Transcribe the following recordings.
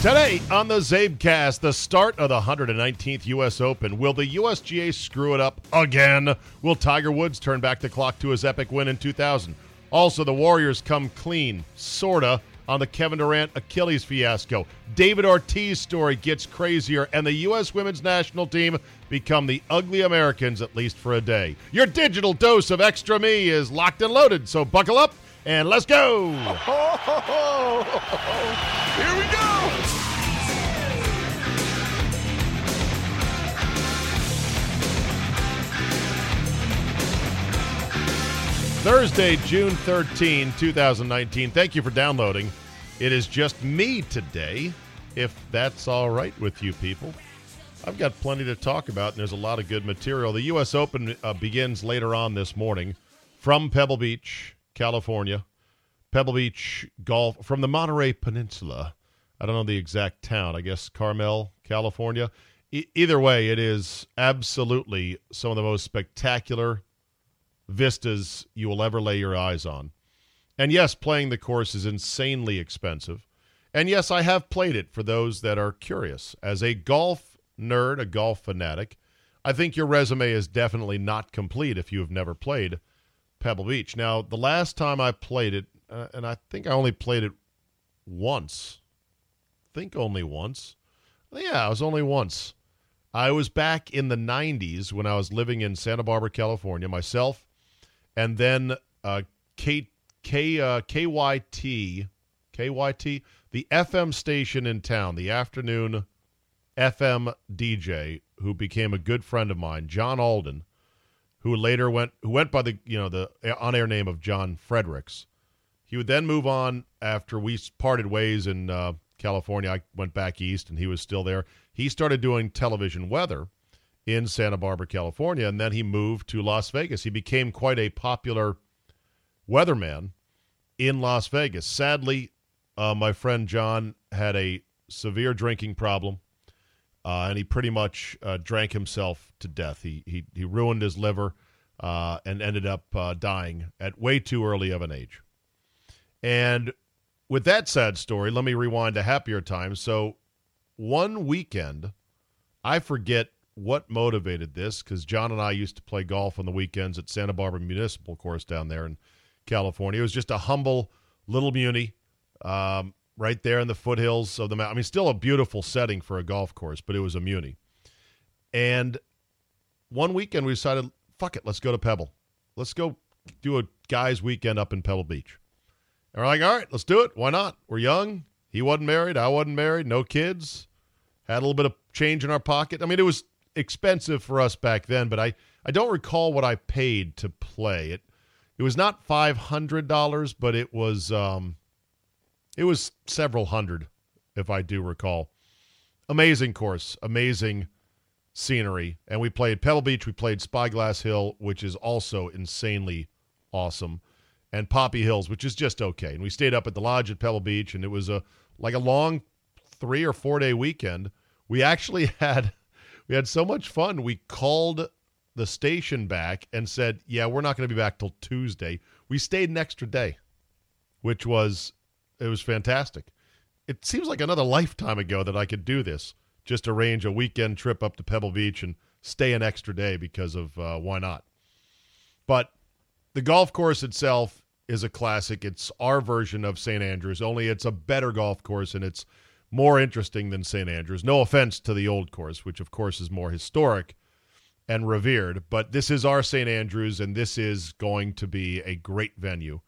Today on the CzabeCast, the start of the 119th U.S. Open. Will the USGA screw it up again? Will Tiger Woods turn back the clock to his epic win in 2000? Also, the Warriors come clean, sorta, on the Kevin Durant Achilles fiasco. David Ortiz story gets crazier, and the U.S. women's national team become the ugly Americans, at least for a day. Your digital dose of extra me is locked and loaded, so buckle up and let's go. Here we go. Thursday, June 13, 2019. Thank you for downloading. It is just me today, if that's all right with you people. I've got plenty to talk about, and there's a lot of good material. The U.S. Open uh, begins later on this morning from Pebble Beach, California. Pebble Beach Golf from the Monterey Peninsula. I don't know the exact town. I guess Carmel, California. E- either way, it is absolutely some of the most spectacular vistas you will ever lay your eyes on. And yes, playing the course is insanely expensive. And yes, I have played it for those that are curious. As a golf nerd, a golf fanatic, I think your resume is definitely not complete if you have never played Pebble Beach. Now, the last time I played it, uh, and I think I only played it once. I think only once. Yeah, it was only once. I was back in the 90s when I was living in Santa Barbara, California, myself, and then uh, K, K, uh, KYT, KYT, the FM station in town, the afternoon FM DJ, who became a good friend of mine, John Alden, who later went who went by the you know the on-air name of John Fredericks. He would then move on after we parted ways in uh, California. I went back east, and he was still there. He started doing television weather in Santa Barbara, California, and then he moved to Las Vegas. He became quite a popular weatherman in Las Vegas. Sadly, uh, my friend John had a severe drinking problem, uh, and he pretty much uh, drank himself to death. He he, he ruined his liver uh, and ended up uh, dying at way too early of an age. And with that sad story, let me rewind to happier times. So, one weekend, I forget what motivated this because John and I used to play golf on the weekends at Santa Barbara Municipal Course down there in California. It was just a humble little muni um, right there in the foothills of the mountain. I mean, still a beautiful setting for a golf course, but it was a muni. And one weekend we decided, fuck it, let's go to Pebble. Let's go do a guy's weekend up in Pebble Beach. And we're like, all right, let's do it. Why not? We're young. He wasn't married. I wasn't married. No kids. Had a little bit of change in our pocket. I mean, it was expensive for us back then, but I, I don't recall what I paid to play. It it was not five hundred dollars, but it was um, it was several hundred, if I do recall. Amazing course, amazing scenery, and we played Pebble Beach. We played Spyglass Hill, which is also insanely awesome and Poppy Hills, which is just okay. And we stayed up at the lodge at Pebble Beach, and it was a like a long three or four day weekend. We actually had we had so much fun. We called the station back and said, "Yeah, we're not going to be back till Tuesday." We stayed an extra day, which was it was fantastic. It seems like another lifetime ago that I could do this. Just arrange a weekend trip up to Pebble Beach and stay an extra day because of uh, why not. But the golf course itself is a classic. It's our version of St. Andrews, only it's a better golf course and it's more interesting than St. Andrews. No offense to the old course, which of course is more historic and revered, but this is our St. Andrews and this is going to be a great venue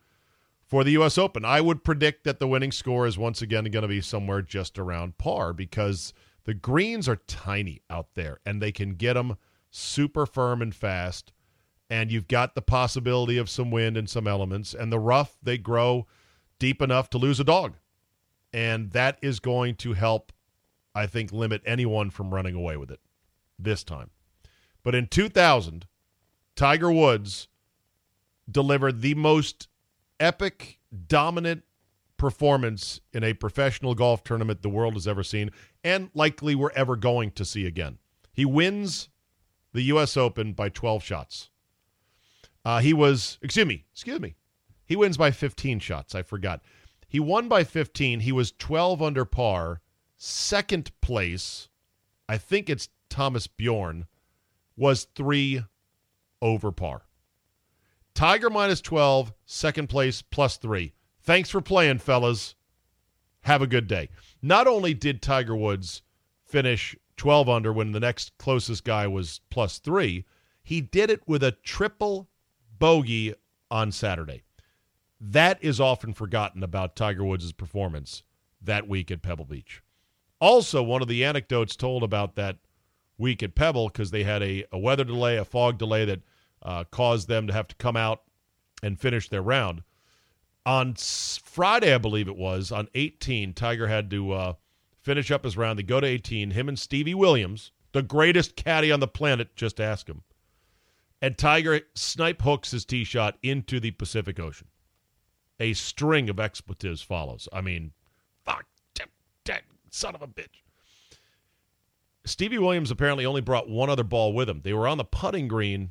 for the U.S. Open. I would predict that the winning score is once again going to be somewhere just around par because the greens are tiny out there and they can get them super firm and fast and you've got the possibility of some wind and some elements. And the rough, they grow deep enough to lose a dog. And that is going to help I think, limit anyone from running away with it this time. But in 2000, Tiger Woods delivered the most epic, dominant performance in a professional golf tournament the world has ever seen and likely we're ever going to see again. He wins the U.S. Open by 12 shots. Uh, he was, excuse me, excuse me. He wins by 15 shots. I forgot. He won by 15. He was 12 under par. Second place, I think it's Thomas Bjorn, was three over par. Tiger minus 12, second place plus three. Thanks for playing, fellas. Have a good day. Not only did Tiger Woods finish 12 under when the next closest guy was plus three, he did it with a triple bogey on Saturday. That is often forgotten about Tiger Woods' performance that week at Pebble Beach. Also, one of the anecdotes told about that week at Pebble, because they had a, a, weather delay, a fog delay that uh, caused them to have to come out and finish their round. On Friday, I believe it was, on 18, Tiger had to uh, finish up his round. They go to 18. Him and Stevie Williams, the greatest caddy on the planet, just ask him. And Tiger snipe hooks his tee shot into the Pacific Ocean. A string of expletives follows. I mean, fuck, son of a bitch. Stevie Williams apparently only brought one other ball with him. They were on the putting green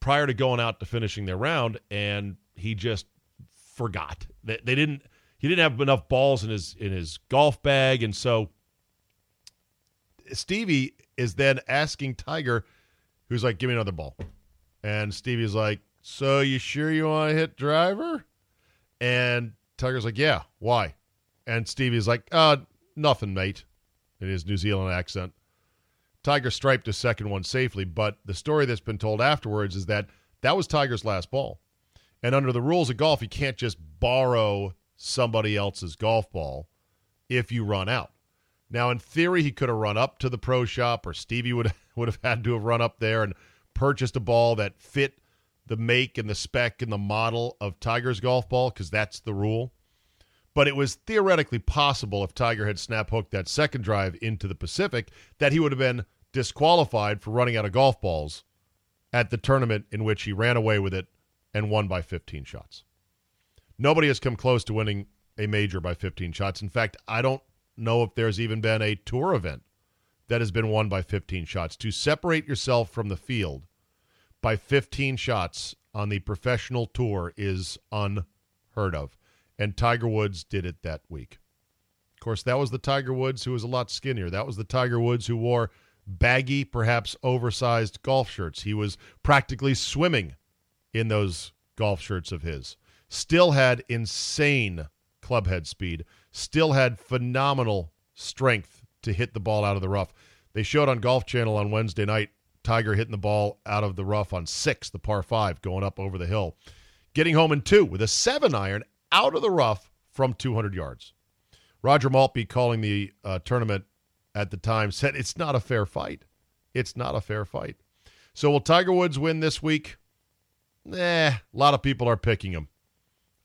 prior to going out to finishing their round, and he just forgot. They, they didn't. He didn't have enough balls in his in his golf bag, and so Stevie is then asking Tiger, who's like, "Give me another ball," and Stevie's like, "So you sure you want to hit driver?" And Tiger's like, "Yeah, why?" And Stevie's like, "Uh, nothing, mate," in his New Zealand accent. Tiger striped his second one safely, but the story that's been told afterwards is that that was Tiger's last ball. And under the rules of golf, you can't just borrow somebody else's golf ball if you run out. Now, in theory, he could have run up to the pro shop, or Stevie would would have had to have run up there and purchased a ball that fit the make and the spec and the model of Tiger's golf ball, because that's the rule. But it was theoretically possible if Tiger had snap hooked that second drive into the Pacific that he would have been disqualified for running out of golf balls at the tournament in which he ran away with it and won by 15 shots. Nobody has come close to winning a major by 15 shots. In fact, I don't know if there's even been a tour event that has been won by 15 shots. To separate yourself from the field by 15 shots on the professional tour is unheard of. And Tiger Woods did it that week. Of course, that was the Tiger Woods who was a lot skinnier. That was the Tiger Woods who wore baggy, perhaps oversized golf shirts. He was practically swimming in those golf shirts of his. Still had insane clubhead speed, still had phenomenal strength to hit the ball out of the rough. They showed on Golf Channel on Wednesday night Tiger hitting the ball out of the rough on six, the par five, going up over the hill, getting home in two with a seven iron out of the rough from 200 yards. Roger Maltbie calling the uh, tournament at the time said it's not a fair fight. It's not a fair fight. So will Tiger Woods win this week? Eh, a lot of people are picking him.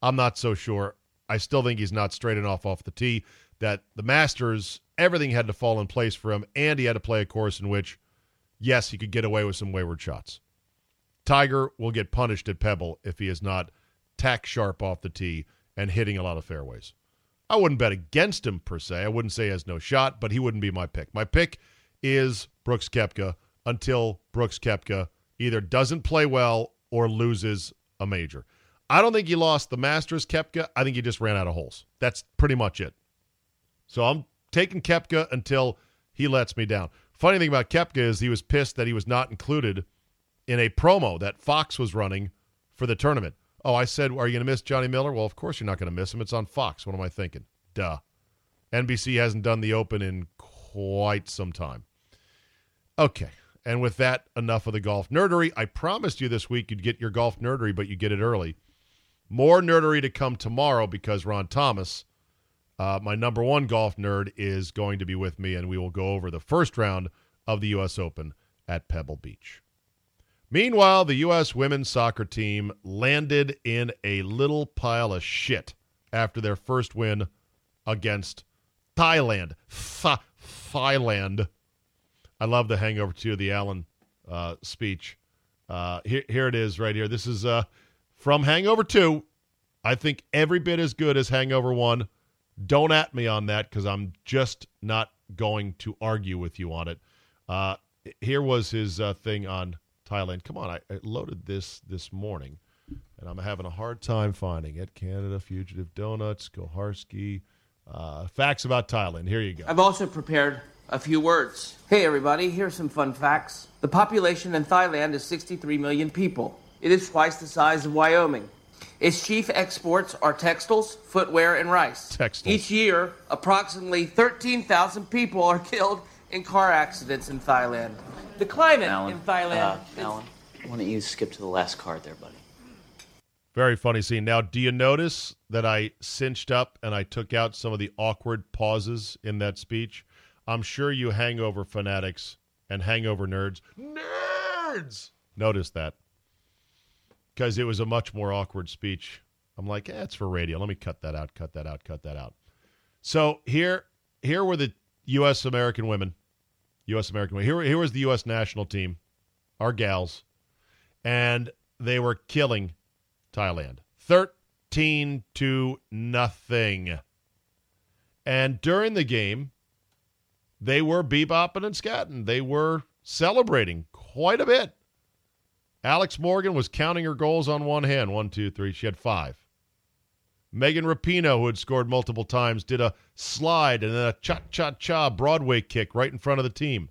I'm not so sure. I still think he's not straight enough off the tee. That the Masters, everything had to fall in place for him, and he had to play a course in which, yes, he could get away with some wayward shots. Tiger will get punished at Pebble if he is not tack sharp off the tee and hitting a lot of fairways. I wouldn't bet against him per se. I wouldn't say he has no shot, but he wouldn't be my pick. My pick is Brooks Koepka until Brooks Koepka either doesn't play well or loses a major. I don't think he lost the Masters, Koepka. I think he just ran out of holes. That's pretty much it. So I'm taking Koepka until he lets me down. Funny thing about Koepka is he was pissed that he was not included in a promo that Fox was running for the tournament. Oh, I said, are you going to miss Johnny Miller? Well, of course you're not going to miss him. It's on Fox. What am I thinking? Duh. NBC hasn't done the Open in quite some time. Okay. And with that, enough of the golf nerdery. I promised you this week you'd get your golf nerdery, but you get it early. More nerdery to come tomorrow because Ron Thomas, uh, my number one golf nerd, is going to be with me, and we will go over the first round of the U.S. Open at Pebble Beach. Meanwhile, the U.S. women's soccer team landed in a little pile of shit after their first win against Thailand. Th- Thailand. I love the Hangover 2 the Alan uh, speech. Uh, here, here it is right here. This is uh, from Hangover 2. I think every bit as good as Hangover 1. Don't at me on that because I'm just not going to argue with you on it. Uh, here was his uh, thing on Thailand. Come on, I, I, loaded this this morning, and I'm having a hard time finding it. Canada, Fugitive Donuts, Koharski. Uh, facts about Thailand. Here you go. I've also prepared a few words. Hey, everybody, here's some fun facts. The population in Thailand is 63 million people. It is twice the size of Wyoming. Its chief exports are textiles, footwear, and rice. Textiles. Each year, approximately 13,000 people are killed in car accidents in Thailand. The climate Alan, in Thailand. Uh, Alan, why don't you skip to the last card there, buddy? Very funny scene. Now, do you notice that I cinched up and I took out some of the awkward pauses in that speech? I'm sure you hangover fanatics and hangover nerds, nerds, notice that because it was a much more awkward speech. I'm like, eh, it's for radio. Let me cut that out, cut that out, cut that out. So here, here were the U.S. American women, U.S. American women. Here, here was the U.S. national team, our gals, and they were killing Thailand. 13 to nothing. And during the game, they were bebopping and scatting. They were celebrating quite a bit. Alex Morgan was counting her goals on one hand. One, two, three. She had five. Megan Rapinoe, who had scored multiple times, did a slide and then a cha cha cha Broadway kick right in front of the team.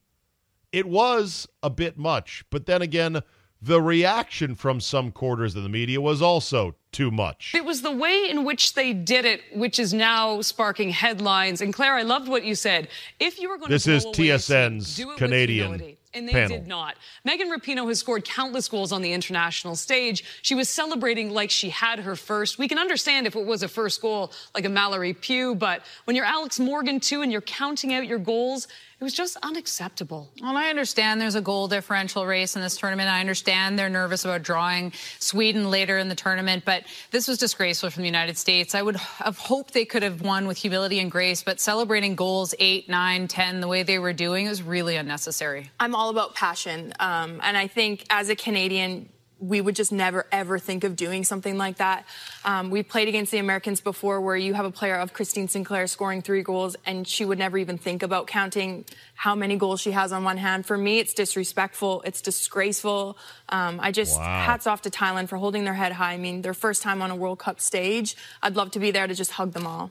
It was a bit much, but then again, the reaction from some quarters of the media was also too much. It was the way in which they did it, which is now sparking headlines. And Claire, I loved what you said. If you were going this to this is TSN's Canadian and they panel. did not. Megan Rapinoe has scored countless goals on the international stage. She was celebrating like she had her first. We can understand if it was a first goal like a Mallory Pugh, but when you're Alex Morgan too and you're counting out your goals, it was just unacceptable. Well, I understand there's a goal differential race in this tournament. I understand they're nervous about drawing Sweden later in the tournament, but this was disgraceful from the United States. I would have hoped they could have won with humility and grace, but celebrating goals eight, nine, ten, the way they were doing was really unnecessary. I'm all about passion. Um, and I think as a Canadian, we would just never ever think of doing something like that. Um, we played against the Americans before where you have a player of Christine Sinclair scoring three goals and she would never even think about counting how many goals she has on one hand. For me, it's disrespectful. It's disgraceful. Um, I just, wow. hats off to Thailand for holding their head high. I mean, their first time on a World Cup stage. I'd love to be there to just hug them all.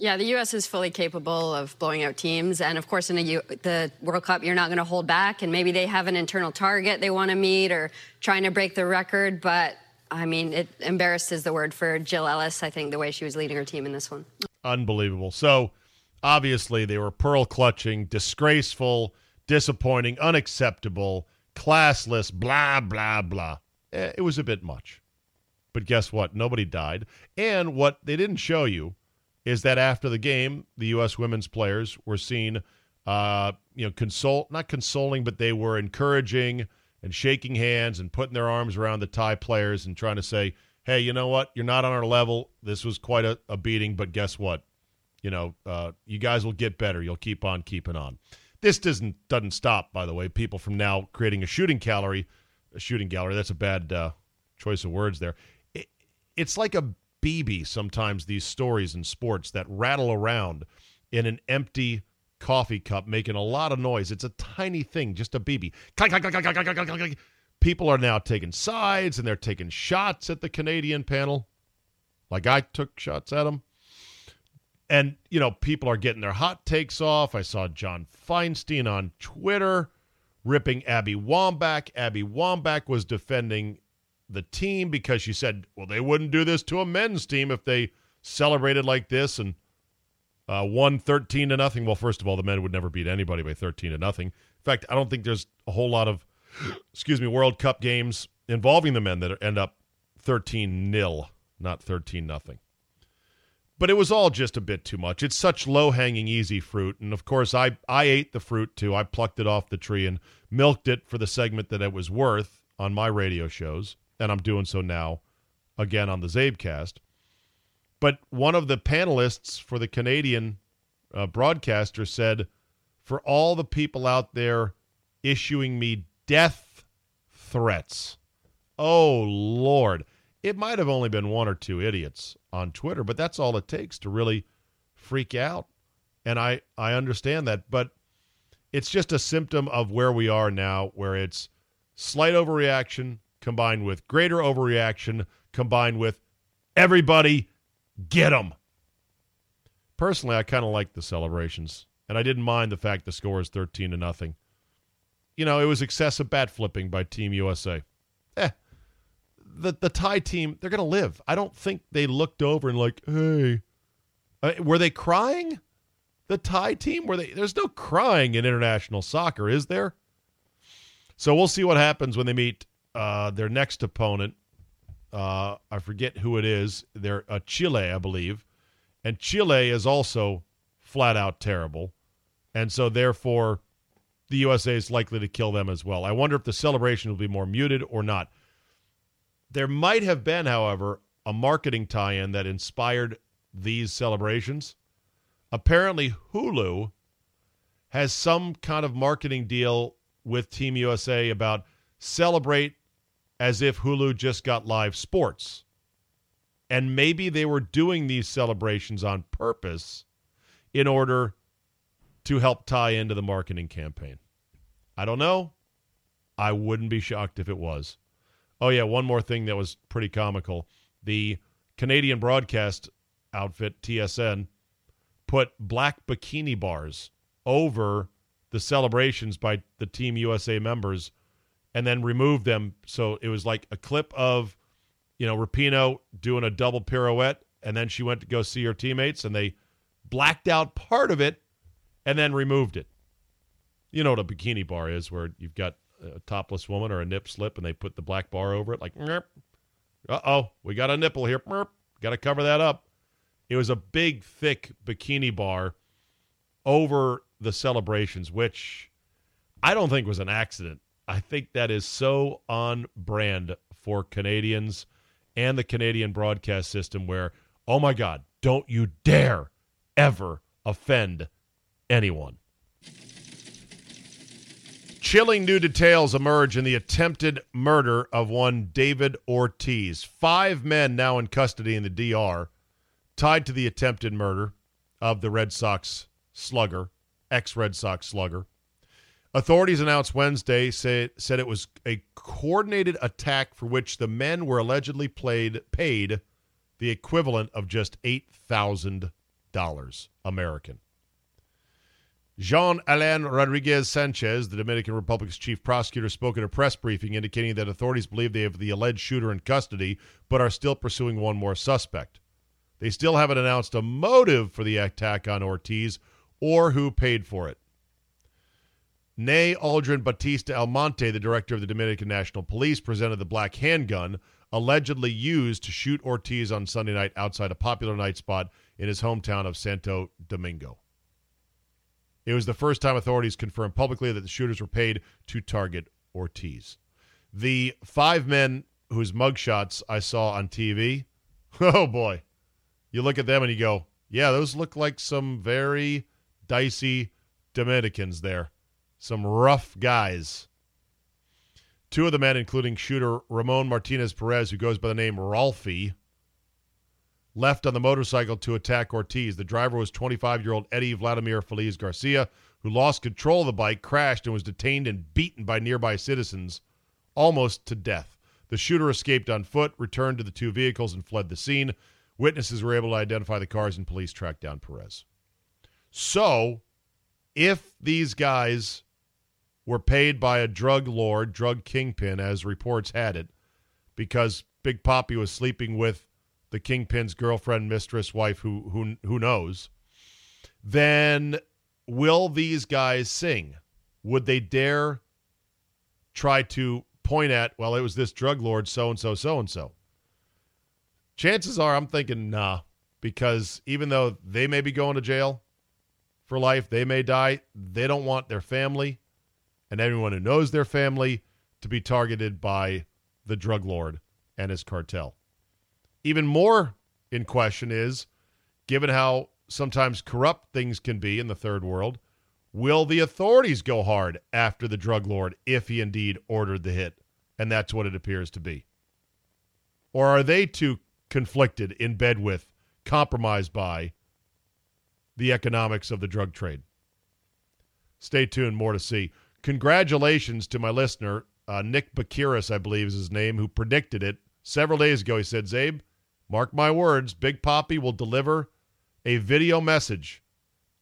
Yeah, the U.S. is fully capable of blowing out teams, and of course, in the World Cup, you're not going to hold back. And maybe they have an internal target they want to meet, or trying to break the record. But I mean, it embarrassed is the word for Jill Ellis. I think the way she was leading her team in this one. Unbelievable. So obviously, they were pearl clutching, disgraceful, disappointing, unacceptable, classless, blah blah blah. Eh, It was a bit much. But guess what? Nobody died. And what they didn't show you is that after the game, the U.S. women's players were seen, uh, you know, console not consoling, but they were encouraging and shaking hands and putting their arms around the Thai players and trying to say, "Hey, you know what? You're not on our level. This was quite a, a beating, but guess what? You know, uh, you guys will get better. You'll keep on keeping on." This doesn't doesn't stop, by the way. People from now creating a shooting gallery, a shooting gallery. That's a bad uh, choice of words there. It, it's like a BB sometimes these stories in sports that rattle around in an empty coffee cup making a lot of noise. It's a tiny thing, just a BB. People are now taking sides and they're taking shots at the Canadian panel, like I took shots at them. And, you know, people are getting their hot takes off. I saw John Feinstein on Twitter ripping Abby Wambach. Abby Wambach was defending the team because she said, well, they wouldn't do this to a men's team if they celebrated like this and uh, won 13 to nothing. Well, first of all, the men would never beat anybody by 13 to nothing. In fact, I don't think there's a whole lot of, excuse me, World Cup games involving the men that end up 13 nil, not 13 nothing. But it was all just a bit too much. It's such low hanging, easy fruit. And of course, I, I ate the fruit too. I plucked it off the tree and milked it for the segment that it was worth on my radio shows and I'm doing so now again on the CzabeCast. But one of the panelists for the Canadian uh, broadcaster said, for all the people out there issuing me death threats. Oh, Lord. It might have only been one or two idiots on Twitter, but that's all it takes to really freak out. And I, I understand that, but it's just a symptom of where we are now, where it's slight overreaction combined with greater overreaction combined with everybody get them. Personally, I kind of like the celebrations, and I didn't mind the fact the score is 13 to nothing. You know, it was excessive bat flipping by Team USA. Eh, the the Thai team, they're going to live. I don't think they looked over and like, hey, uh, were they crying? The Thai team, were they? There's no crying in international soccer, is there? So we'll see what happens when they meet uh, their next opponent. Uh, I forget who it is. They're uh, Chile, I believe, and Chile is also flat out terrible, and so therefore the USA is likely to kill them as well. I wonder if the celebration will be more muted or not. There might have been, however, a marketing tie in that inspired these celebrations. Apparently, Hulu has some kind of marketing deal with Team USA about celebrate as if Hulu just got live sports. And maybe they were doing these celebrations on purpose in order to help tie into the marketing campaign. I don't know. I wouldn't be shocked if it was. Oh, yeah, one more thing that was pretty comical. The Canadian broadcast outfit, TSN, put black bikini bars over the celebrations by the Team USA members and then removed them. So it was like a clip of, you know, Rapinoe doing a double pirouette, and then she went to go see her teammates, and they blacked out part of it and then removed it. You know what a bikini bar is, where you've got a topless woman or a nip slip, and they put the black bar over it, like, uh oh, we got a nipple here. Got to cover that up. It was a big, thick bikini bar over the celebrations, which I don't think was an accident. I think that is so on brand for Canadians and the Canadian broadcast system where, oh my God, don't you dare ever offend anyone. Chilling new details emerge in the attempted murder of one David Ortiz. Five men now in custody in the DR tied to the attempted murder of the Red Sox slugger, ex Red Sox slugger. Authorities announced Wednesday said, said it was a coordinated attack for which the men were allegedly played, paid the equivalent of just $8,000 American. Jean Alain Rodriguez Sanchez, the Dominican Republic's chief prosecutor, spoke at a press briefing indicating that authorities believe they have the alleged shooter in custody, but are still pursuing one more suspect. They still haven't announced a motive for the attack on Ortiz or who paid for it. Ney Aldrin Batista Almonte, the director of the Dominican National Police, presented the black handgun allegedly used to shoot Ortiz on Sunday night outside a popular night spot in his hometown of Santo Domingo. It was the first time authorities confirmed publicly that the shooters were paid to target Ortiz. The five men whose mugshots I saw on TV, oh boy, you look at them and you go, yeah, those look like some very dicey Dominicans there. Some rough guys. Two of the men, including shooter Ramon Martinez Perez, who goes by the name Ralphie, left on the motorcycle to attack Ortiz. The driver was 25 year old Eddie Vladimir Feliz Garcia, who lost control of the bike, crashed, and was detained and beaten by nearby citizens almost to death. The shooter escaped on foot, returned to the two vehicles, and fled the scene. Witnesses were able to identify the cars, and police tracked down Perez. So, if these guys were paid by a drug lord, drug kingpin, as reports had it, because Big Papi was sleeping with the kingpin's girlfriend, mistress, wife, who who who knows, then will these guys sing? Would they dare try to point at, well, it was this drug lord, so and so, so and so? Chances are, I'm thinking, nah, because even though they may be going to jail for life, they may die, they don't want their family and everyone who knows their family to be targeted by the drug lord and his cartel. Even more in question is given how sometimes corrupt things can be in the third world, Will the authorities go hard after the drug lord if he indeed ordered the hit? And that's what it appears to be. Or are they too conflicted, in bed with, compromised by the economics of the drug trade? Stay tuned, more to see. Congratulations to my listener, uh, Nick Bakiris, I believe is his name, who predicted it several days ago. He said, Czabe, mark my words, Big Papi will deliver a video message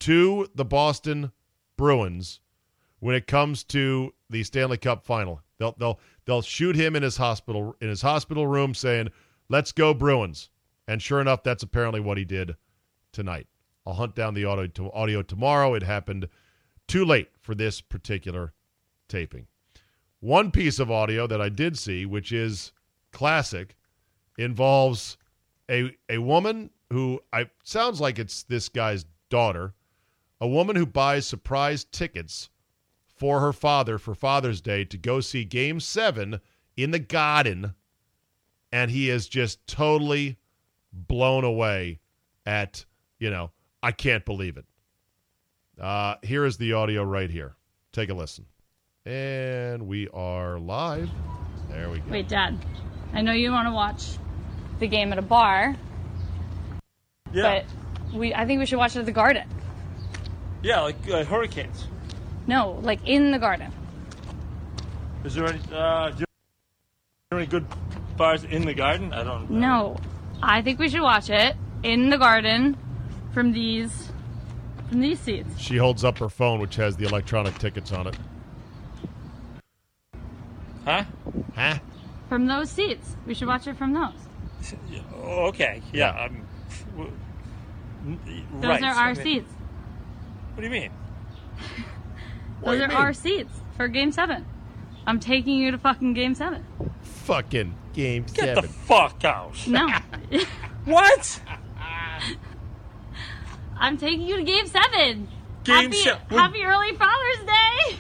to the Boston Bruins when it comes to the Stanley Cup final. They'll they'll they'll shoot him in his hospital in his hospital room saying, "Let's go Bruins." And sure enough, that's apparently what he did tonight. I'll hunt down the audio to audio tomorrow. It happened too late for this particular taping. One piece of audio that I did see, which is classic, involves a a woman who I sounds like it's this guy's daughter, a woman who buys surprise tickets for her father for Father's Day to go see Game 7 in the Garden and he is just totally blown away at, you know, I can't believe it. Uh, here is the audio right here. Take a listen. And we are live. There we go. Wait, Dad. I know you want to watch the game at a bar. Yeah. But we, I think we should watch it at the garden. Yeah, like uh, hurricanes. No, like in the garden. Is there any, uh, is there any good bars in the garden? I don't know. No, I think we should watch it in the garden from these from these seats. She holds up her phone, which has the electronic tickets on it. Huh? Huh? From those seats. We should watch it from those. Oh, okay. Yeah. Yeah. W- n- Those right. are our I mean, seats. What do you mean? What do Those you are mean? our seats for game seven. I'm taking you to fucking game seven. Fucking game Get seven. the fuck out. No. What? I'm taking you to game seven. Game happy, se- happy early Father's Day.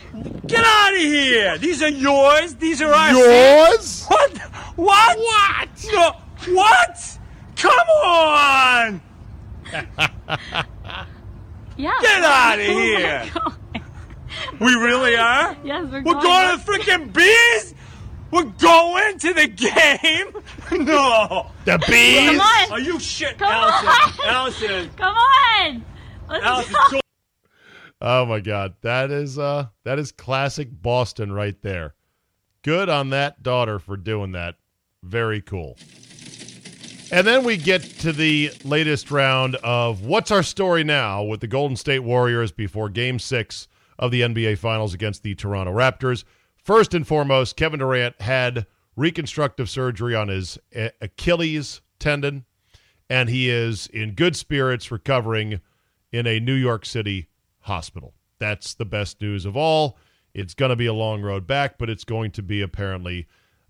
Get out of here! These are yours. These are our Yours? What? What? What? No. What? Come on! Yeah. Get out We're here. going. We really are? Yes, we're, We're going. going to the freaking bees? We're going to the game? No. The bees? Come on. Are you shit, Come Allison? on. Allison. Come on. Let's Allison. go. go- Oh my God, that is uh that is classic Boston right there. Good on that daughter for doing that. Very cool. And then we get to the latest round of what's our story now with the Golden State Warriors before Game Six of the NBA Finals against the Toronto Raptors. First and foremost, Kevin Durant had reconstructive surgery on his Achilles tendon, and he is in good spirits recovering in a New York City hospital. That's the best news of all. It's going to be a long road back, but it's going to be apparently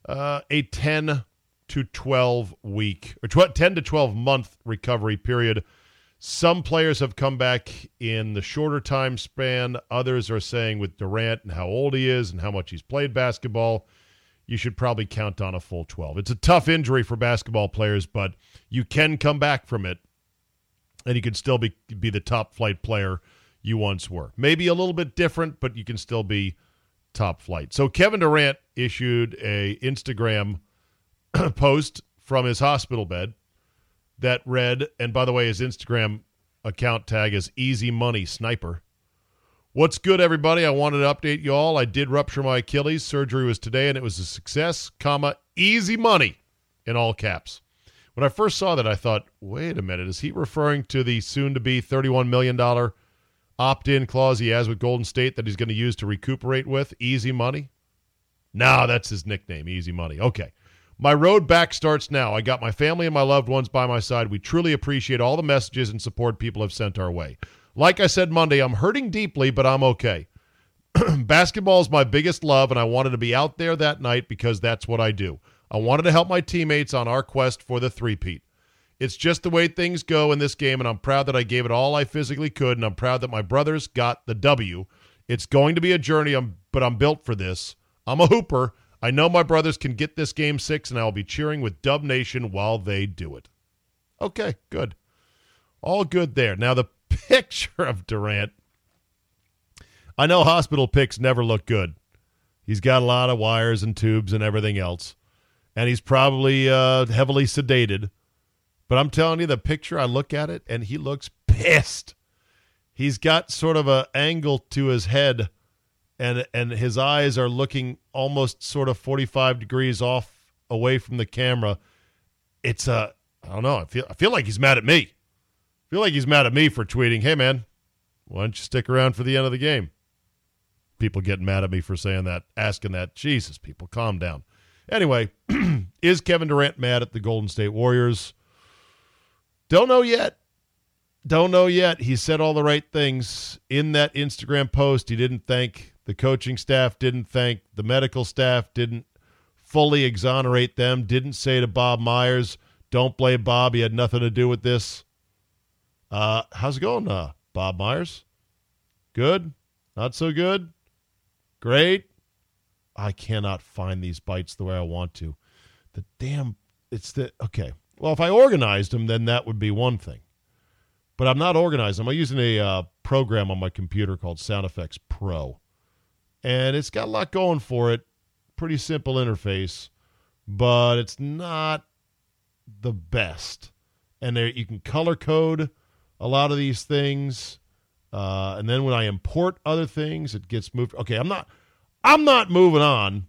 uh, a 10 to 12 week or tw- 10 to 12 month recovery period. Some players have come back in the shorter time span. Others are saying with Durant and how old he is and how much he's played basketball, you should probably count on a full 12. It's a tough injury for basketball players, but you can come back from it and you can still be be the top flight player you once were. Maybe a little bit different, but you can still be top flight. So Kevin Durant issued a Instagram post from his hospital bed that read, and by the way, his Instagram account tag is Easy Money Sniper. What's good, everybody? I wanted to update you all. I did rupture my Achilles. Surgery was today, and it was a success, comma, easy money in all caps. When I first saw that, I thought, wait a minute, is he referring to the soon to be $31 million opt in clause he has with Golden State that he's going to use to recuperate with? Easy money? No, that's his nickname, Easy Money. Okay. My road back starts now. I got my family and my loved ones by my side. We truly appreciate all the messages and support people have sent our way. Like I said Monday, I'm hurting deeply, but I'm okay. Basketball is my biggest love, and I wanted to be out there that night because that's what I do. I wanted to help my teammates on our quest for the three-peat. It's just the way things go in this game, and I'm proud that I gave it all I physically could, and I'm proud that my brothers got the W. It's going to be a journey, um, but I'm built for this. I'm a hooper. I know my brothers can get this game six, and I will be cheering with Dub Nation while they do it. Okay, good. All good there. Now, the picture of Durant I know hospital pics never look good. He's got a lot of wires and tubes and everything else, and he's probably uh, heavily sedated. But I'm telling you, the picture I look at it, and he looks pissed. He's got sort of a angle to his head, and and his eyes are looking almost sort of 45 degrees off away from the camera. It's a I don't know. I feel I feel like he's mad at me. I feel like he's mad at me for tweeting, "Hey man, why don't you stick around for the end of the game?" People getting mad at me for saying that, asking that. Jesus, people, calm down. Anyway, is Kevin Durant mad at the Golden State Warriors? Don't know yet. Don't know yet. He said all the right things in that Instagram post. He didn't thank the coaching staff, didn't thank the medical staff, didn't fully exonerate them, didn't say to Bob Myers, don't blame Bob. He had nothing to do with this. Uh, how's it going, uh, Bob Myers? Good? Not so good? Great? I cannot find these bites the way I want to. The damn, it's the, okay. Well, if I organized them, then that would be one thing. But I'm not organized. I'm using a uh, program on my computer called Sound Effects Pro. And it's got a lot going for it. Pretty simple interface, but it's not the best. And there, you can color code a lot of these things. Uh, and then when I import other things, it gets moved. Okay, I'm not, I'm not moving on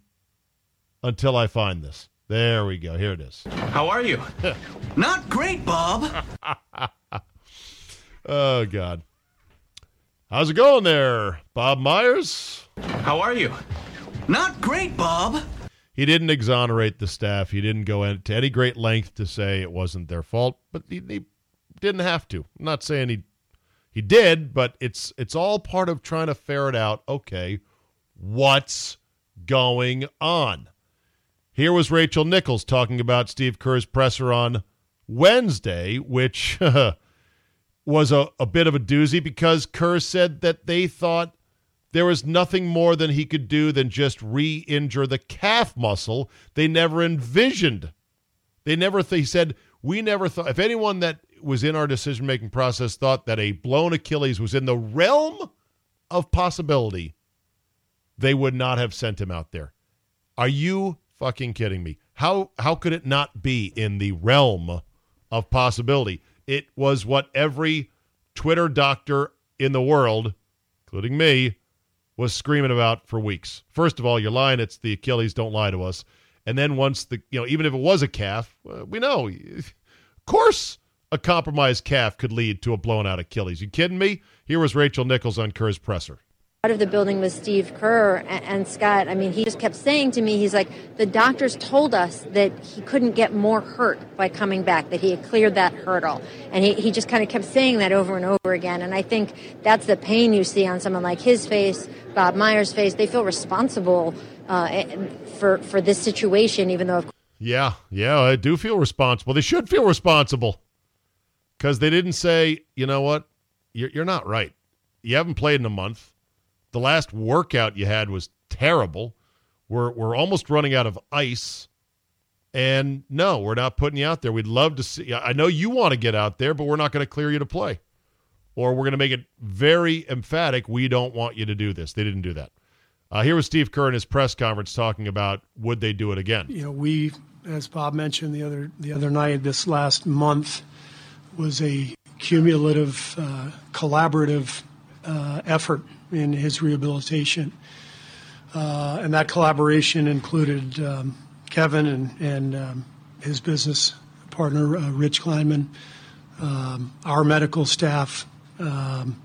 until I find this. There we go. Here it is. How are you? Not great, Bob. oh God. How's it going there, Bob Myers? How are you? Not great, Bob. He didn't exonerate the staff. He didn't go into any great length to say it wasn't their fault, but he, he didn't have to. I'm not saying he he did, but it's it's all part of trying to ferret out. Okay, what's going on? Here was Rachel Nichols talking about Steve Kerr's presser on Wednesday, which was a, a bit of a doozy because Kerr said that they thought there was nothing more than he could do than just re injure the calf muscle. They never envisioned. They never, th- he said, we never thought, if anyone that was in our decision making process thought that a blown Achilles was in the realm of possibility, they would not have sent him out there. Are you fucking kidding me? How how could it not be in the realm of possibility? It was what every Twitter doctor in the world, including me, was screaming about for weeks. First of all, you're lying. It's the Achilles. Don't lie to us. And then once the you know even if it was a calf, uh, we know, of course, a compromised calf could lead to a blown out Achilles. You kidding me? Here was Rachel Nichols on Kerr's presser. Out of the building was Steve Kerr and, Scott. I mean, he just kept saying to me, he's like, the doctors told us that he couldn't get more hurt by coming back, that he had cleared that hurdle. And he, he just kind of kept saying that over and over again. And I think that's the pain you see on someone like his face, Bob Myers' face. They feel responsible uh, for, for this situation, even though. Yeah, yeah, I do feel responsible. They should feel responsible because they didn't say, you know what, you're, you're not right. You haven't played in a month the last workout you had was terrible. We're we're almost running out of ice. And no, we're not putting you out there. We'd love to see. I know you want to get out there, but we're not going to clear you to play. Or we're going to make it very emphatic. We don't want you to do this. They didn't do that. Uh, here was Steve Kerr in his press conference talking about would they do it again. You know, we, as Bob mentioned the other the other night, this last month was a cumulative, uh, collaborative uh, effort in his rehabilitation. Uh, and that collaboration included um, Kevin and, and um, his business partner, uh, Rich Kleinman, um, our medical staff, um,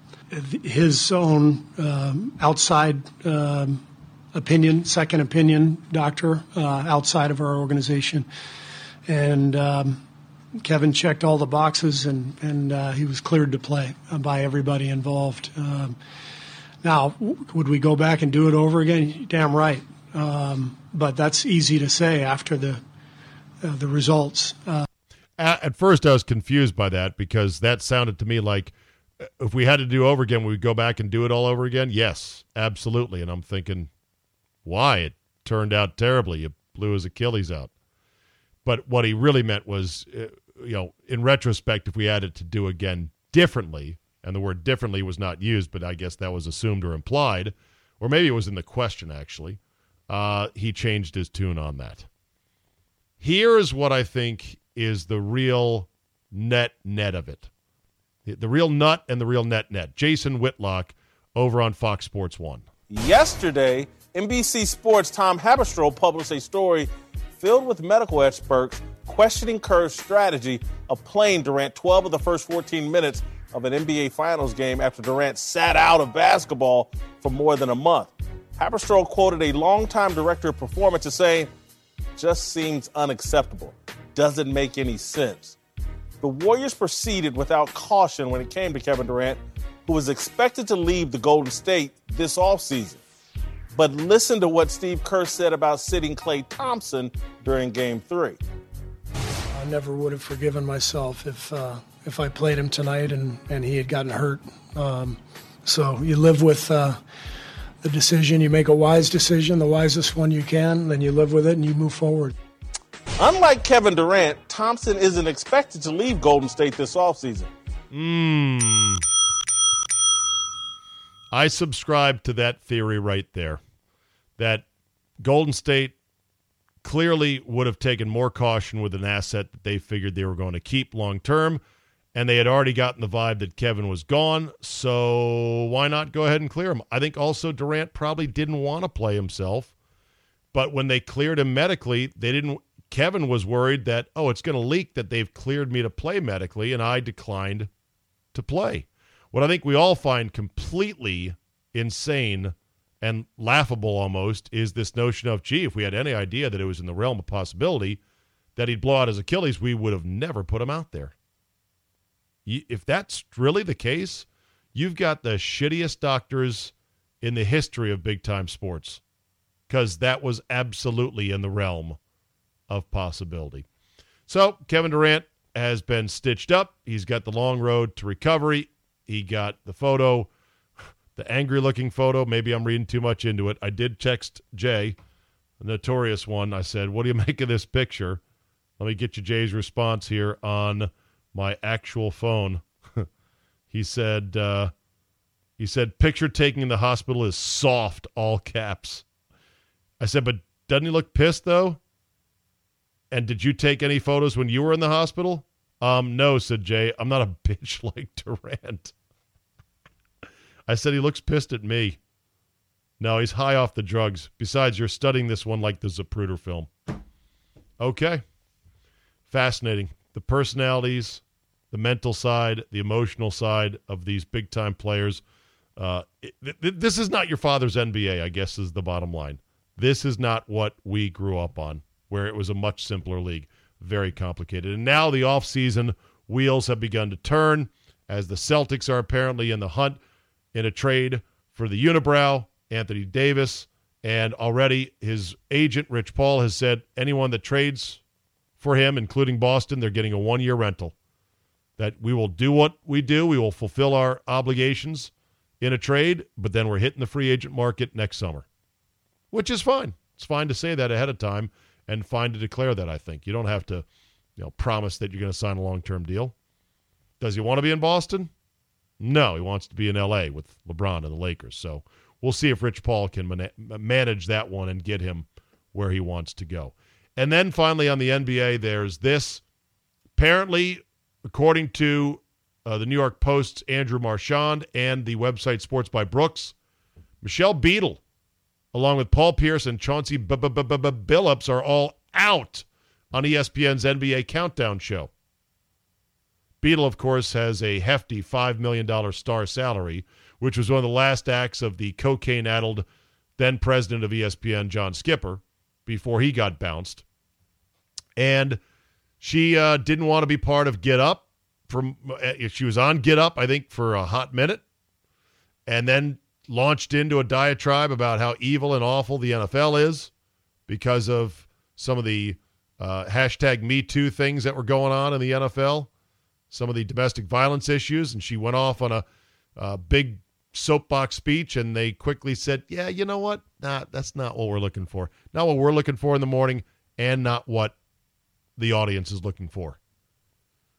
his own um, outside um, opinion, second opinion doctor uh, outside of our organization. And Kevin checked all the boxes and, and uh, he was cleared to play by everybody involved. Um, now, would we go back and do it over again? Damn right. Um, but that's easy to say after the uh, the results. Uh, at first, I was confused by that because that sounded to me like uh, if we had to do over again, we would go back and do it all over again. Yes, absolutely. And I'm thinking, why? It turned out terribly. You blew his Achilles out. But what he really meant was, uh, you know, in retrospect, if we had it to do again differently, and the word differently was not used, but I guess that was assumed or implied, or maybe it was in the question actually. Uh, he changed his tune on that. Here's what I think is the real net net of it the real nut and the real net net. Jason Whitlock over on Fox Sports 1. Yesterday, NBC Sports' Tom Haberstroh published a story filled with medical experts questioning Kerr's strategy of playing Durant 12 of the first 14 minutes of an NBA Finals game after Durant sat out of basketball for more than a month. Haberstroh quoted a longtime director of performance as saying, just seems unacceptable. Doesn't make any sense. The Warriors proceeded without caution when it came to Kevin Durant, who was expected to leave the Golden State this offseason. But listen to what Steve Kerr said about sitting Klay Thompson during game three. I never would have forgiven myself if uh, if I played him tonight and, and he had gotten hurt. Um, so you live with uh, the decision. You make a wise decision, the wisest one you can, then you live with it and you move forward. Unlike Kevin Durant, Thompson isn't expected to leave Golden State this offseason. Hmm. I subscribe to that theory right there. That Golden State clearly would have taken more caution with an asset that they figured they were going to keep long term. And they had already gotten the vibe that Kevin was gone. So why not go ahead and clear him? I think also Durant probably didn't want to play himself. But when they cleared him medically, they didn't Kevin was worried that, oh, it's going to leak that they've cleared me to play medically, and I declined to play. What I think we all find completely insane and laughable almost is this notion of, gee, if we had any idea that it was in the realm of possibility that he'd blow out his Achilles, we would have never put him out there. If that's really the case, you've got the shittiest doctors in the history of big time sports because that was absolutely in the realm of possibility. So Kevin Durant has been stitched up. He's got the long road to recovery. He got the photo, the angry looking photo. Maybe I'm reading too much into it. I did text Jay, the notorious one. I said, What do you make of this picture? Let me get you Jay's response here on my actual phone. he said, uh, he said, picture taking in the hospital is soft, all caps. I said, but doesn't he look pissed though? And did you take any photos when you were in the hospital? Um, no, said Jay. I'm not a bitch like Durant. I said he looks pissed at me. No, he's high off the drugs. Besides, you're studying this one like the Zapruder film. Okay. Fascinating. The personalities, the mental side, the emotional side of these big time players. Uh, it, th- this is not your father's NBA, I guess, is the bottom line. This is not what we grew up on where it was a much simpler league. Very complicated. And now the offseason wheels have begun to turn as the Celtics are apparently in the hunt in a trade for the unibrow, Anthony Davis. And already his agent, Rich Paul, has said anyone that trades for him, including Boston, they're getting a one year rental. That we will do what we do, we will fulfill our obligations in a trade, but then we're hitting the free agent market next summer, which is fine. It's fine to say that ahead of time and fine to declare that. I think you don't have to, you know, promise that you're going to sign a long term deal. Does he want to be in Boston? No, he wants to be in L.A. with LeBron and the Lakers. So we'll see if Rich Paul can man- manage that one and get him where he wants to go. And then finally on the NBA, there's this. Apparently, according to uh, the New York Post's Andrew Marchand and the website Sports by Brooks, Michelle Beadle along with Paul Pierce and Chauncey Billups, are all out on ESPN's NBA Countdown show. Beadle, of course, has a hefty $5 million star salary, which was one of the last acts of the cocaine addled then president of ESPN, John Skipper, before he got bounced. And she uh, didn't want to be part of Get Up. From uh, she was on Get Up, I think, for a hot minute, and then launched into a diatribe about how evil and awful the NFL is because of some of the uh, hashtag Me Too things that were going on in the NFL, some of the domestic violence issues, and she went off on a, a big soapbox speech, and they quickly said, "Yeah, you know what? Nah, that's not what we're looking for. Not what we're looking for in the morning, and not what the audience is looking for."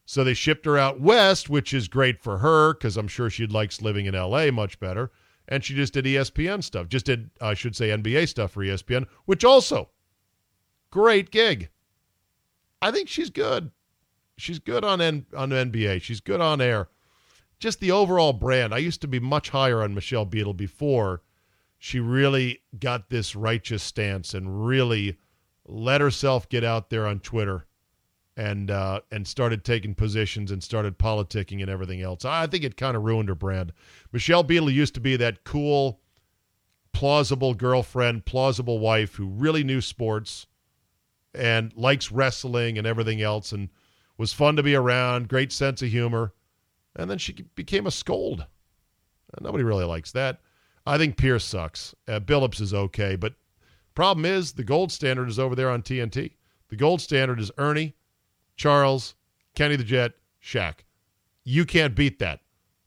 So they shipped her out west, which is great for her because I'm sure she likes living in LA much better. And she just did ESPN stuff, just did, I should say, NBA stuff for ESPN, which also great gig. I think she's good. She's good on N- on NBA. She's good on air. Just the overall brand. I used to be much higher on Michelle Beadle before she really got this righteous stance and really let herself get out there on Twitter and uh, and started taking positions and started politicking and everything else. I think it kind of ruined her brand. Michelle Beadle used to be that cool, plausible girlfriend, plausible wife who really knew sports and likes wrestling and everything else and was fun to be around, great sense of humor. And then she became a scold. Nobody really likes that. I think Pierce sucks. Uh, Billups is okay, but problem is the gold standard is over there on TNT. The gold standard is Ernie, Charles, Kenny the Jet, Shaq. You can't beat that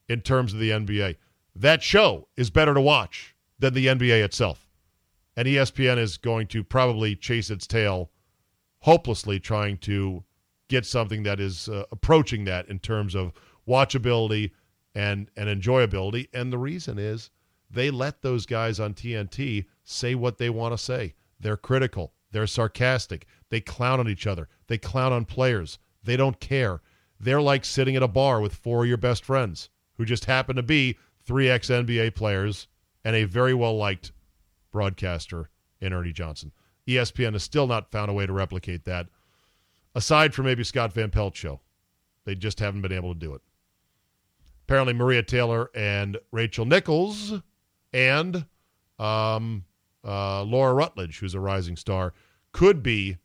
in terms of the NBA. That show is better to watch than the NBA itself. And ESPN is going to probably chase its tail hopelessly trying to get something that is uh, approaching that in terms of watchability and, and enjoyability. And the reason is they let those guys on TNT say what they want to say. They're critical. They're sarcastic. They clown on each other. They clown on players. They don't care. They're like sitting at a bar with four of your best friends who just happen to be three ex NBA players and a very well liked broadcaster in Ernie Johnson. ESPN has still not found a way to replicate that, aside from maybe Scott Van Pelt show. They just haven't been able to do it. Apparently, Maria Taylor and Rachel Nichols and um, uh, Laura Rutledge, who's a rising star, could be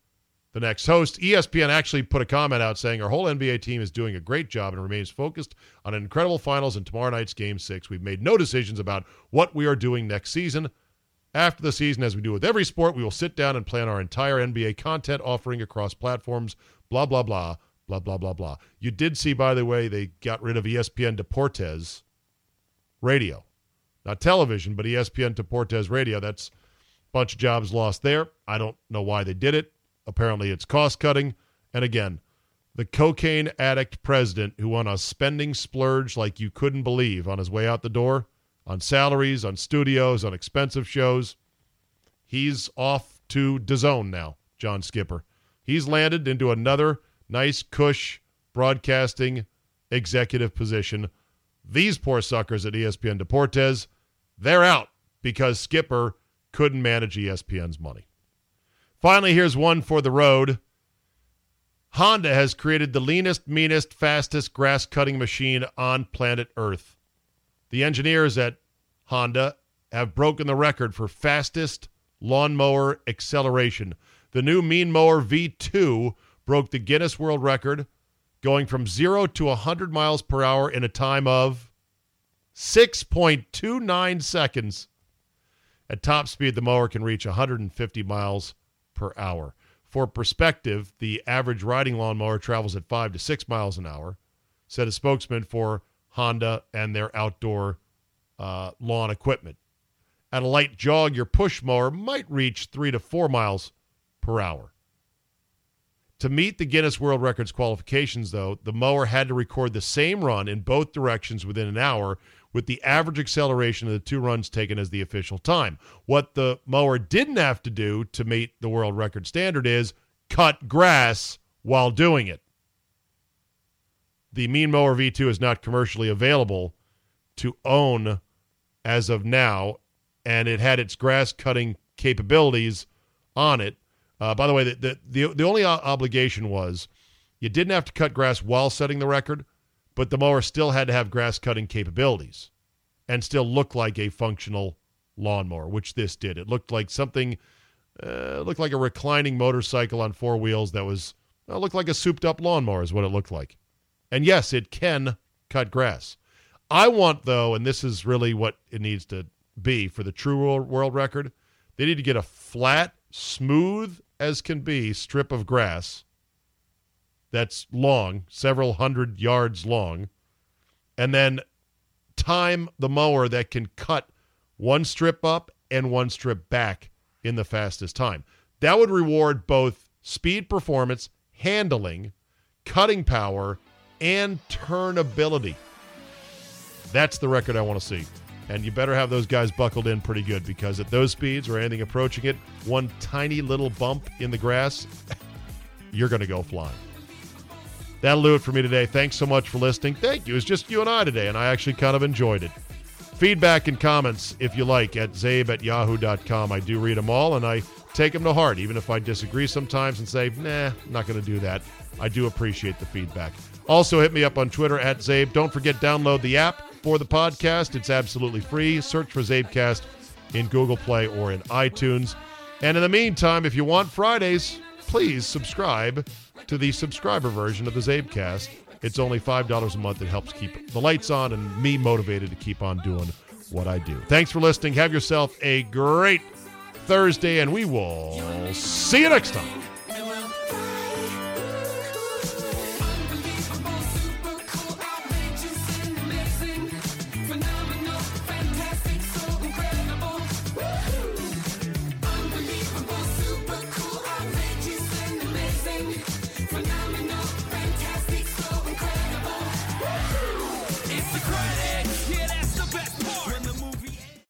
the next host. ESPN actually put a comment out saying our whole NBA team is doing a great job and remains focused on an incredible finals and tomorrow night's game six. We've made no decisions about what we are doing next season. After the season, as we do with every sport, we will sit down and plan our entire NBA content offering across platforms, blah, blah, blah, blah, blah, blah, blah. You did see, by the way, they got rid of ESPN Deportes radio. Not television, but ESPN Deportes radio. That's a bunch of jobs lost there. I don't know why they did it. Apparently, it's cost cutting. And again, the cocaine addict president who won a spending splurge like you couldn't believe on his way out the door on salaries, on studios, on expensive shows. He's off to DAZN now, John Skipper. He's landed into another nice cush broadcasting executive position. These poor suckers at ESPN Deportes, they're out because Skipper couldn't manage ESPN's money. Finally, here's one for the road. Honda has created the leanest, meanest, fastest grass cutting machine on planet Earth. The engineers at Honda have broken the record for fastest lawnmower acceleration. The new Mean Mower V2 broke the Guinness World Record, going from 0 to 100 miles per hour in a time of 6.29 seconds. At top speed, the mower can reach 150 miles per hour. For perspective, the average riding lawnmower travels at 5 to 6 miles an hour, said a spokesman for Honda and their outdoor uh, lawn equipment. At a light jog, your push mower might reach 3 to 4 miles per hour. To meet the Guinness World Records qualifications, though, the mower had to record the same run in both directions within an hour, with the average acceleration of the two runs taken as the official time. What the mower didn't have to do to meet the world record standard is cut grass while doing it. The Mean Mower V2 is not commercially available to own as of now, and it had its grass cutting capabilities on it. Uh, by the way, the, the, the, the only obligation was you didn't have to cut grass while setting the record but the mower still had to have grass cutting capabilities and still look like a functional lawnmower, which this did. It looked like something, uh, looked like a reclining motorcycle on four wheels that was, uh, looked like a souped up lawnmower, is what it looked like. And yes, it can cut grass. I want, though, and this is really what it needs to be for the true world record, they need to get a flat, smooth as can be strip of grass that's long, several hundred yards long, and then time the mower that can cut one strip up and one strip back in the fastest time. That would reward both speed performance, handling, cutting power, and turnability. That's the record I want to see. And you better have those guys buckled in pretty good because at those speeds or anything approaching it, one tiny little bump in the grass, you're going to go flying. That'll do it for me today. Thanks so much for listening. Thank you. It's just you and I today, and I actually kind of enjoyed it. Feedback and comments, if you like, at czabe at yahoo.com. I do read them all, and I take them to heart, even if I disagree sometimes and say, nah, I'm not going to do that. I do appreciate the feedback. Also, hit me up on Twitter at Czabe. Don't forget, download the app for the podcast. It's absolutely free. Search for CzabeCast in Google Play or in iTunes. And in the meantime, if you want Fridays, please subscribe to the subscriber version of the CzabeCast. It's only $5 a month. It helps keep the lights on and me motivated to keep on doing what I do. Thanks for listening. Have yourself a great Thursday, and we will see you next time.